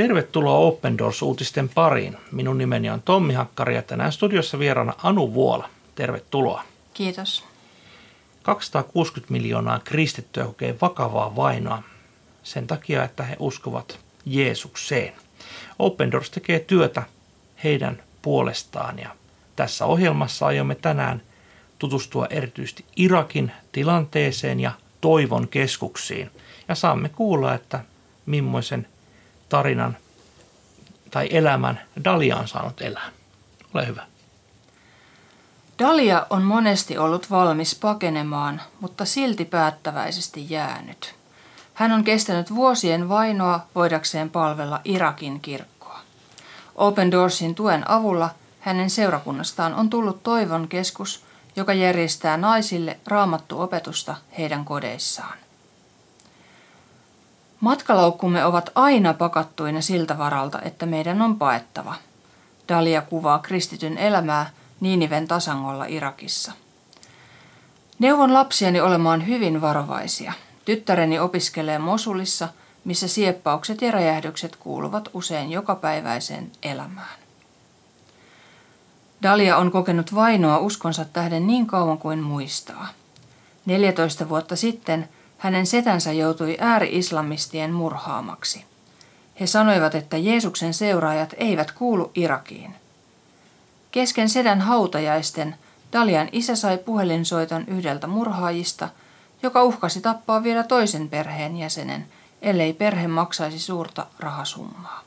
Tervetuloa Open Doors-uutisten pariin. Minun nimeni on Tommi Hakkari ja tänään studiossa vieraana Anu Vuola. Tervetuloa. Kiitos. 260 miljoonaa kristittyä kokee vakavaa vainoa sen takia, että he uskovat Jeesukseen. Open Doors tekee työtä heidän puolestaan ja tässä ohjelmassa aiomme tänään tutustua erityisesti Irakin tilanteeseen ja toivon keskuksiin. Ja saamme kuulla, että millaisen tarinan tai elämän Dalia on saanut elää. Ole hyvä. Dalia on monesti ollut valmis pakenemaan, mutta silti päättäväisesti jäänyt. Hän on kestänyt vuosien vainoa voidakseen palvella Irakin kirkkoa. Open Doorsin tuen avulla hänen seurakunnastaan on tullut Toivon keskus, joka järjestää naisille raamattuopetusta heidän kodeissaan. Matkalaukkumme ovat aina pakattuina siltä varalta, että meidän on paettava. Dalia kuvaa kristityn elämää Niiniven tasangolla Irakissa. Neuvon lapsiani olemaan hyvin varovaisia. Tyttäreni opiskelee Mosulissa, missä sieppaukset ja räjähdykset kuuluvat usein jokapäiväiseen elämään. Dalia on kokenut vainoa uskonsa tähden niin kauan kuin muistaa. 14 vuotta sitten – hänen setänsä joutui ääri-islamistien murhaamaksi. He sanoivat, että Jeesuksen seuraajat eivät kuulu Irakiin. Kesken sedän hautajaisten Dalian isä sai puhelinsoiton yhdeltä murhaajista, joka uhkasi tappaa vielä toisen perheen jäsenen, ellei perhe maksaisi suurta rahasummaa.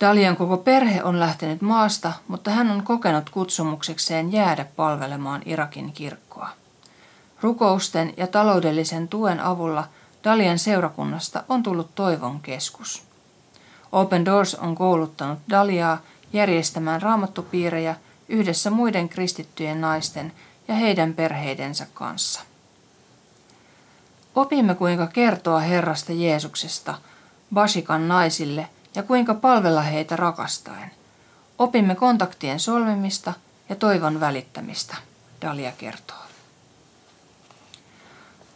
Dalian koko perhe on lähtenyt maasta, mutta hän on kokenut kutsumuksekseen jäädä palvelemaan Irakin kirkkoa. Rukousten ja taloudellisen tuen avulla Dalian seurakunnasta on tullut toivon keskus. Open Doors on kouluttanut Daliaa järjestämään raamattupiirejä yhdessä muiden kristittyjen naisten ja heidän perheidensä kanssa. Opimme kuinka kertoa Herrasta Jeesuksesta Basikan naisille ja kuinka palvella heitä rakastaen. Opimme kontaktien solmimista ja toivon välittämistä, Dalia kertoo.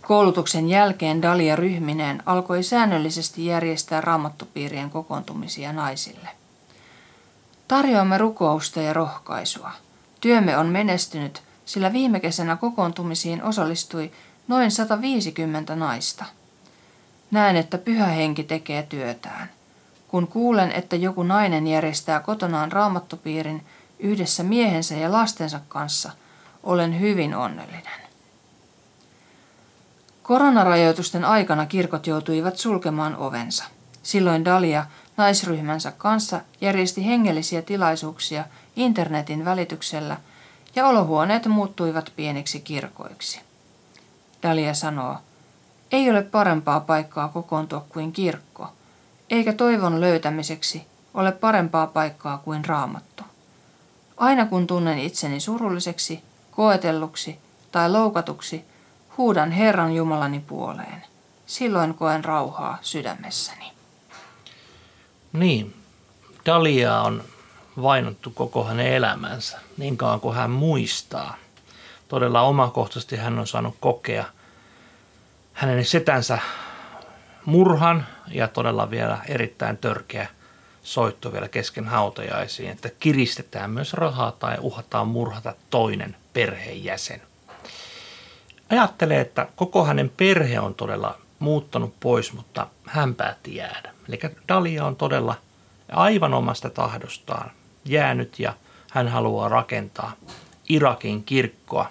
Koulutuksen jälkeen Dalia ryhmineen alkoi säännöllisesti järjestää raamattupiirien kokoontumisia naisille. Tarjoamme rukousta ja rohkaisua. Työmme on menestynyt, sillä viime kesänä kokoontumisiin osallistui noin 150 naista. Näen, että pyhä henki tekee työtään. Kun kuulen, että joku nainen järjestää kotonaan raamattupiirin yhdessä miehensä ja lastensa kanssa, olen hyvin onnellinen. Koronarajoitusten aikana kirkot joutuivat sulkemaan ovensa. Silloin Dalia naisryhmänsä kanssa järjesti hengellisiä tilaisuuksia internetin välityksellä ja olohuoneet muuttuivat pieniksi kirkoiksi. Dalia sanoo, ei ole parempaa paikkaa kokoontua kuin kirkko, eikä toivon löytämiseksi ole parempaa paikkaa kuin raamattu. Aina kun tunnen itseni surulliseksi, koetelluksi tai loukatuksi – Huudan Herran Jumalani puoleen. Silloin koen rauhaa sydämessäni. Niin, Dalia on vainottu koko hänen elämänsä, niin kauan kuin hän muistaa. Todella omakohtaisesti hän on saanut kokea hänen setänsä murhan ja todella vielä erittäin törkeä soitto vielä kesken hautajaisiin, että kiristetään myös rahaa tai uhataan murhata toinen perheenjäsen – ajattelee, että koko hänen perhe on todella muuttanut pois, mutta hän päätti jäädä. Eli Dalia on todella aivan omasta tahdostaan jäänyt ja hän haluaa rakentaa Irakin kirkkoa.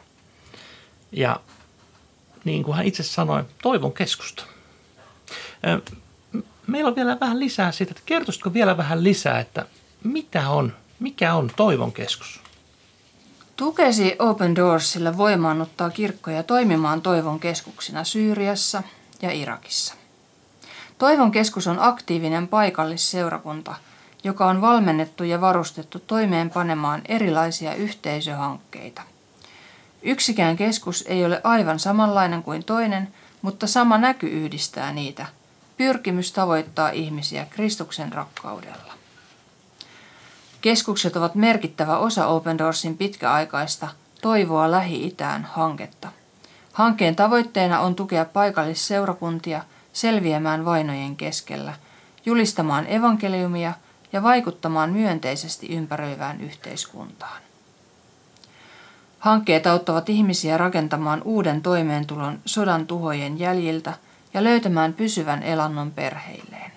Ja niin kuin hän itse sanoi, toivon keskusta. Meillä on vielä vähän lisää siitä, että kertoisitko vielä vähän lisää, että mitä on, mikä on toivon keskus? Tukesi Open Doorsilla voimaannuttaa kirkkoja toimimaan Toivon keskuksina Syyriassa ja Irakissa. Toivon keskus on aktiivinen paikallisseurakunta, joka on valmennettu ja varustettu toimeenpanemaan erilaisia yhteisöhankkeita. Yksikään keskus ei ole aivan samanlainen kuin toinen, mutta sama näky yhdistää niitä. Pyrkimys tavoittaa ihmisiä Kristuksen rakkaudella. Keskukset ovat merkittävä osa Open Doorsin pitkäaikaista Toivoa Lähi-Itään hanketta. Hankkeen tavoitteena on tukea paikallisseurakuntia selviämään vainojen keskellä julistamaan evankeliumia ja vaikuttamaan myönteisesti ympäröivään yhteiskuntaan. Hankkeet auttavat ihmisiä rakentamaan uuden toimeentulon sodan tuhojen jäljiltä ja löytämään pysyvän elannon perheilleen.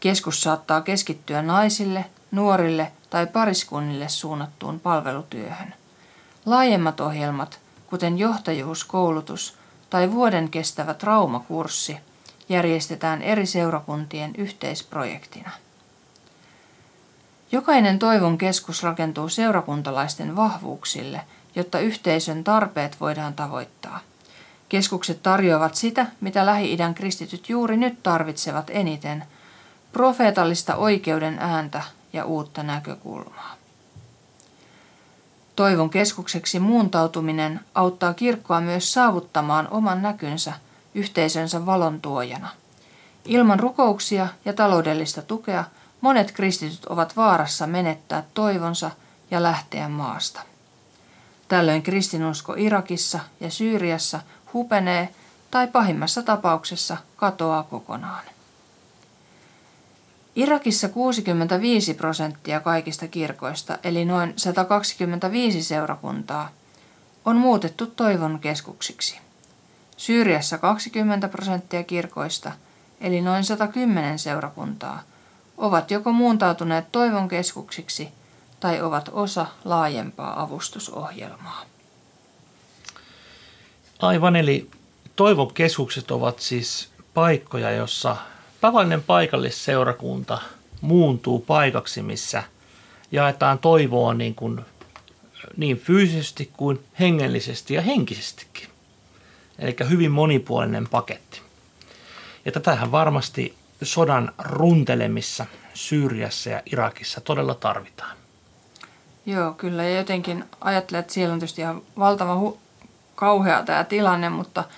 Keskus saattaa keskittyä naisille, nuorille tai pariskunnille suunnattuun palvelutyöhön. Laajemmat ohjelmat, kuten johtajuuskoulutus tai vuoden kestävä traumakurssi, järjestetään eri seurakuntien yhteisprojektina. Jokainen toivon keskus rakentuu seurakuntalaisten vahvuuksille, jotta yhteisön tarpeet voidaan tavoittaa. Keskukset tarjoavat sitä, mitä Lähi-idän kristityt juuri nyt tarvitsevat eniten, profeetallista oikeuden ääntä ja uutta näkökulmaa. Toivon keskukseksi muuntautuminen auttaa kirkkoa myös saavuttamaan oman näkynsä yhteisönsä valon tuojana. Ilman rukouksia ja taloudellista tukea monet kristityt ovat vaarassa menettää toivonsa ja lähteä maasta. Tällöin kristinusko Irakissa ja Syyriassa hupenee tai pahimmassa tapauksessa katoaa kokonaan. Irakissa 65 prosenttia kaikista kirkoista, eli noin 125 seurakuntaa, on muutettu toivon keskuksiksi. Syyriassa 20 prosenttia kirkoista, eli noin 110 seurakuntaa, ovat joko muuntautuneet toivon keskuksiksi tai ovat osa laajempaa avustusohjelmaa. Aivan, eli toivon keskukset ovat siis paikkoja, jossa tavallinen paikallisseurakunta muuntuu paikaksi, missä jaetaan toivoa niin, kuin, niin fyysisesti kuin hengellisesti ja henkisestikin. Eli hyvin monipuolinen paketti. Ja tätähän varmasti sodan runtelemissa Syyriassa ja Irakissa todella tarvitaan. Joo, kyllä. Ja jotenkin ajattelen, että siellä on tietysti ihan valtava hu- kauhea tämä tilanne, mutta –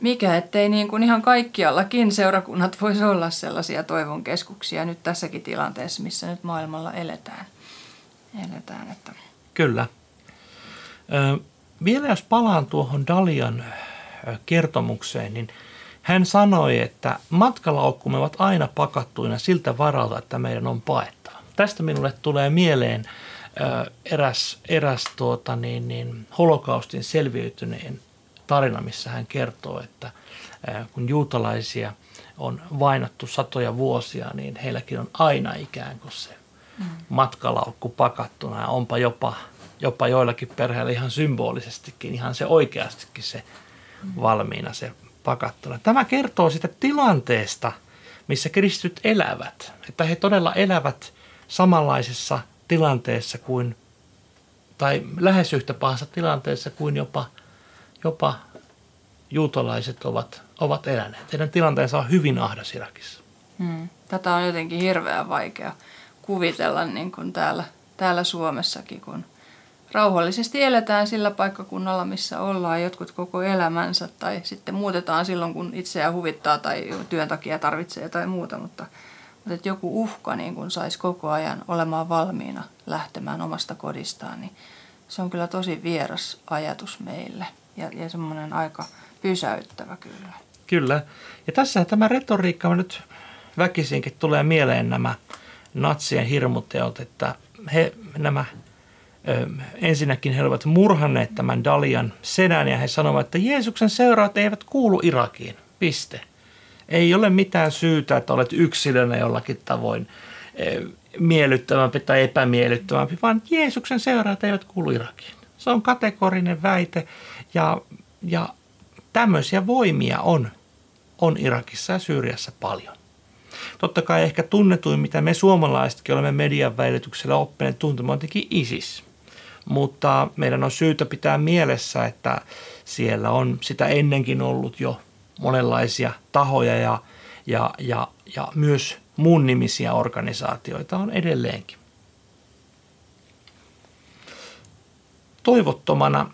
mikä ettei niin kuin ihan kaikkiallakin seurakunnat voisi olla sellaisia toivon keskuksia nyt tässäkin tilanteessa, missä nyt maailmalla eletään. eletään että. Kyllä. Ö, vielä jos palaan tuohon Dalian kertomukseen, niin hän sanoi, että matkalaukkumme ovat aina pakattuina siltä varalta, että meidän on paettava. Tästä minulle tulee mieleen ö, eräs, eräs tuota, niin, niin, holokaustin selviytyneen tarina, missä hän kertoo, että kun juutalaisia on vainattu satoja vuosia, niin heilläkin on aina ikään kuin se mm. matkalaukku pakattuna ja onpa jopa, jopa joillakin perheillä ihan symbolisestikin, ihan se oikeastikin se mm. valmiina se pakattuna. Tämä kertoo sitä tilanteesta, missä kristityt elävät, että he todella elävät samanlaisessa tilanteessa kuin, tai lähes yhtä pahassa tilanteessa kuin jopa – jopa juutalaiset ovat, ovat eläneet. Heidän tilanteensa on hyvin ahdas Irakissa. Hmm. Tätä on jotenkin hirveän vaikea kuvitella niin kuin täällä, täällä Suomessakin, kun rauhallisesti eletään sillä paikkakunnalla, missä ollaan jotkut koko elämänsä, tai sitten muutetaan silloin, kun itseä huvittaa tai työn takia tarvitsee tai muuta, mutta, mutta että joku uhka niin kun saisi koko ajan olemaan valmiina lähtemään omasta kodistaan, niin se on kyllä tosi vieras ajatus meille ja, ja semmoinen aika pysäyttävä kyllä. Kyllä. Ja tässä tämä retoriikka nyt väkisinkin tulee mieleen nämä natsien hirmuteot, että he nämä ö, ensinnäkin he olivat murhanneet tämän Dalian sedän ja he sanovat, että Jeesuksen seuraat eivät kuulu Irakiin. Piste. Ei ole mitään syytä, että olet yksilönä jollakin tavoin miellyttävämpi tai epämiellyttävämpi, vaan Jeesuksen seuraat eivät kuulu Irakiin. Se on kategorinen väite ja, ja tämmöisiä voimia on, on Irakissa ja Syyriassa paljon. Totta kai ehkä tunnetuin, mitä me suomalaisetkin olemme median välityksellä oppineet tuntemaan, on ISIS. Mutta meidän on syytä pitää mielessä, että siellä on sitä ennenkin ollut jo monenlaisia tahoja ja, ja, ja, ja myös muun nimisiä organisaatioita on edelleenkin. Toivottomana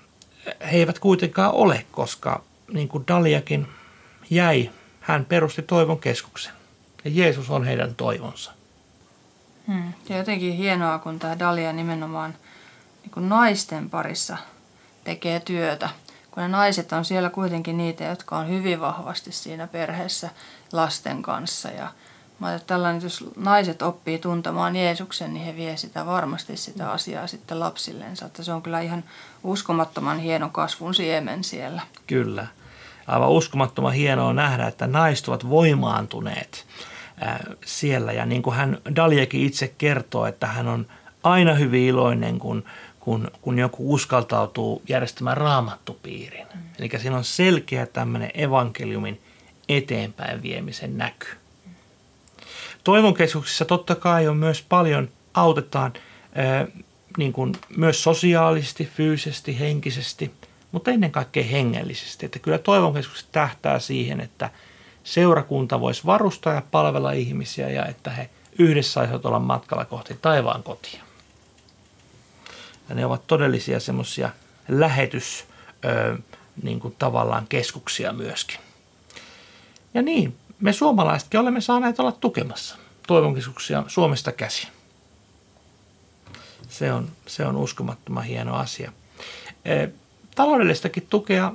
he eivät kuitenkaan ole, koska niin kuin Daliakin jäi, hän perusti toivon keskuksen. Ja Jeesus on heidän toivonsa. Hmm. Ja jotenkin hienoa, kun tämä Dalia nimenomaan niin kuin naisten parissa tekee työtä. Kun ne naiset on siellä kuitenkin niitä, jotka on hyvin vahvasti siinä perheessä lasten kanssa ja Mä että tällainen, jos naiset oppii tuntemaan Jeesuksen, niin he vie sitä varmasti sitä asiaa sitten lapsillensa. Että se on kyllä ihan uskomattoman hieno kasvun siemen siellä. Kyllä. Aivan uskomattoman hienoa nähdä, että naiset ovat voimaantuneet siellä. Ja niin kuin hän Daljekin itse kertoo, että hän on aina hyvin iloinen, kun, kun, kun joku uskaltautuu järjestämään raamattupiirin. Mm. Eli siinä on selkeä tämmöinen evankeliumin eteenpäin viemisen näky. Toivon keskuksissa totta kai on myös paljon, autetaan ää, niin kuin myös sosiaalisesti, fyysisesti, henkisesti, mutta ennen kaikkea hengellisesti. Että kyllä toivon keskukset tähtää siihen, että seurakunta voisi varustaa ja palvella ihmisiä ja että he yhdessä saisivat olla matkalla kohti taivaan kotia. Ja ne ovat todellisia semmoisia lähetys niin kuin tavallaan keskuksia myöskin. Ja niin, me suomalaisetkin olemme saaneet olla tukemassa toivonkeskuksia Suomesta käsin. Se on, se on uskomattoman hieno asia. E, taloudellistakin tukea,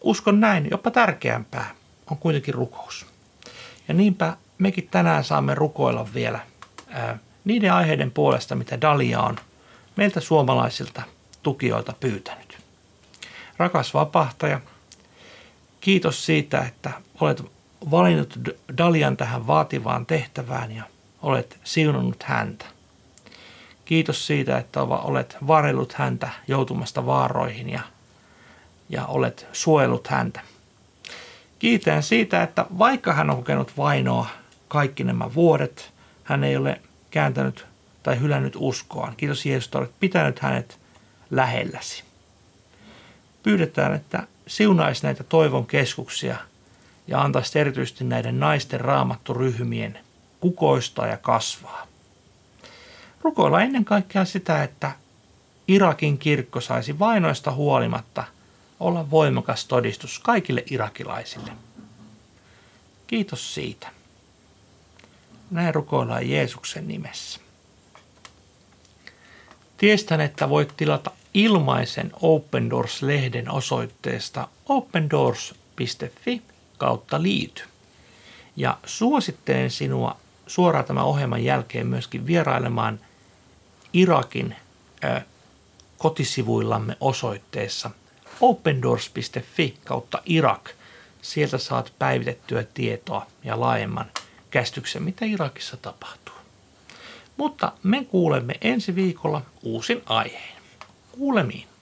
uskon näin, jopa tärkeämpää on kuitenkin rukous. Ja niinpä mekin tänään saamme rukoilla vielä ää, niiden aiheiden puolesta, mitä Dalia on meiltä suomalaisilta tukijoilta pyytänyt. Rakas vapahtaja, kiitos siitä, että olet valinnut Dalian tähän vaativaan tehtävään ja olet siunannut häntä. Kiitos siitä, että olet varellut häntä joutumasta vaaroihin ja, ja olet suojellut häntä. Kiitän siitä, että vaikka hän on kokenut vainoa kaikki nämä vuodet, hän ei ole kääntänyt tai hylännyt uskoaan. Kiitos Jeesus, että olet pitänyt hänet lähelläsi. Pyydetään, että siunaisi näitä toivon keskuksia – ja antaisi erityisesti näiden naisten raamatturyhmien kukoistaa ja kasvaa. Rukoilla ennen kaikkea sitä, että Irakin kirkko saisi vainoista huolimatta olla voimakas todistus kaikille irakilaisille. Kiitos siitä. Näin rukoillaan Jeesuksen nimessä. Tiestän, että voit tilata ilmaisen Open Doors-lehden osoitteesta opendoors.fi kautta liity. Ja suosittelen sinua suoraan tämän ohjelman jälkeen myöskin vierailemaan Irakin ö, kotisivuillamme osoitteessa opendoors.fi kautta Irak. Sieltä saat päivitettyä tietoa ja laajemman käsityksen, mitä Irakissa tapahtuu. Mutta me kuulemme ensi viikolla uusin aiheen. Kuulemiin.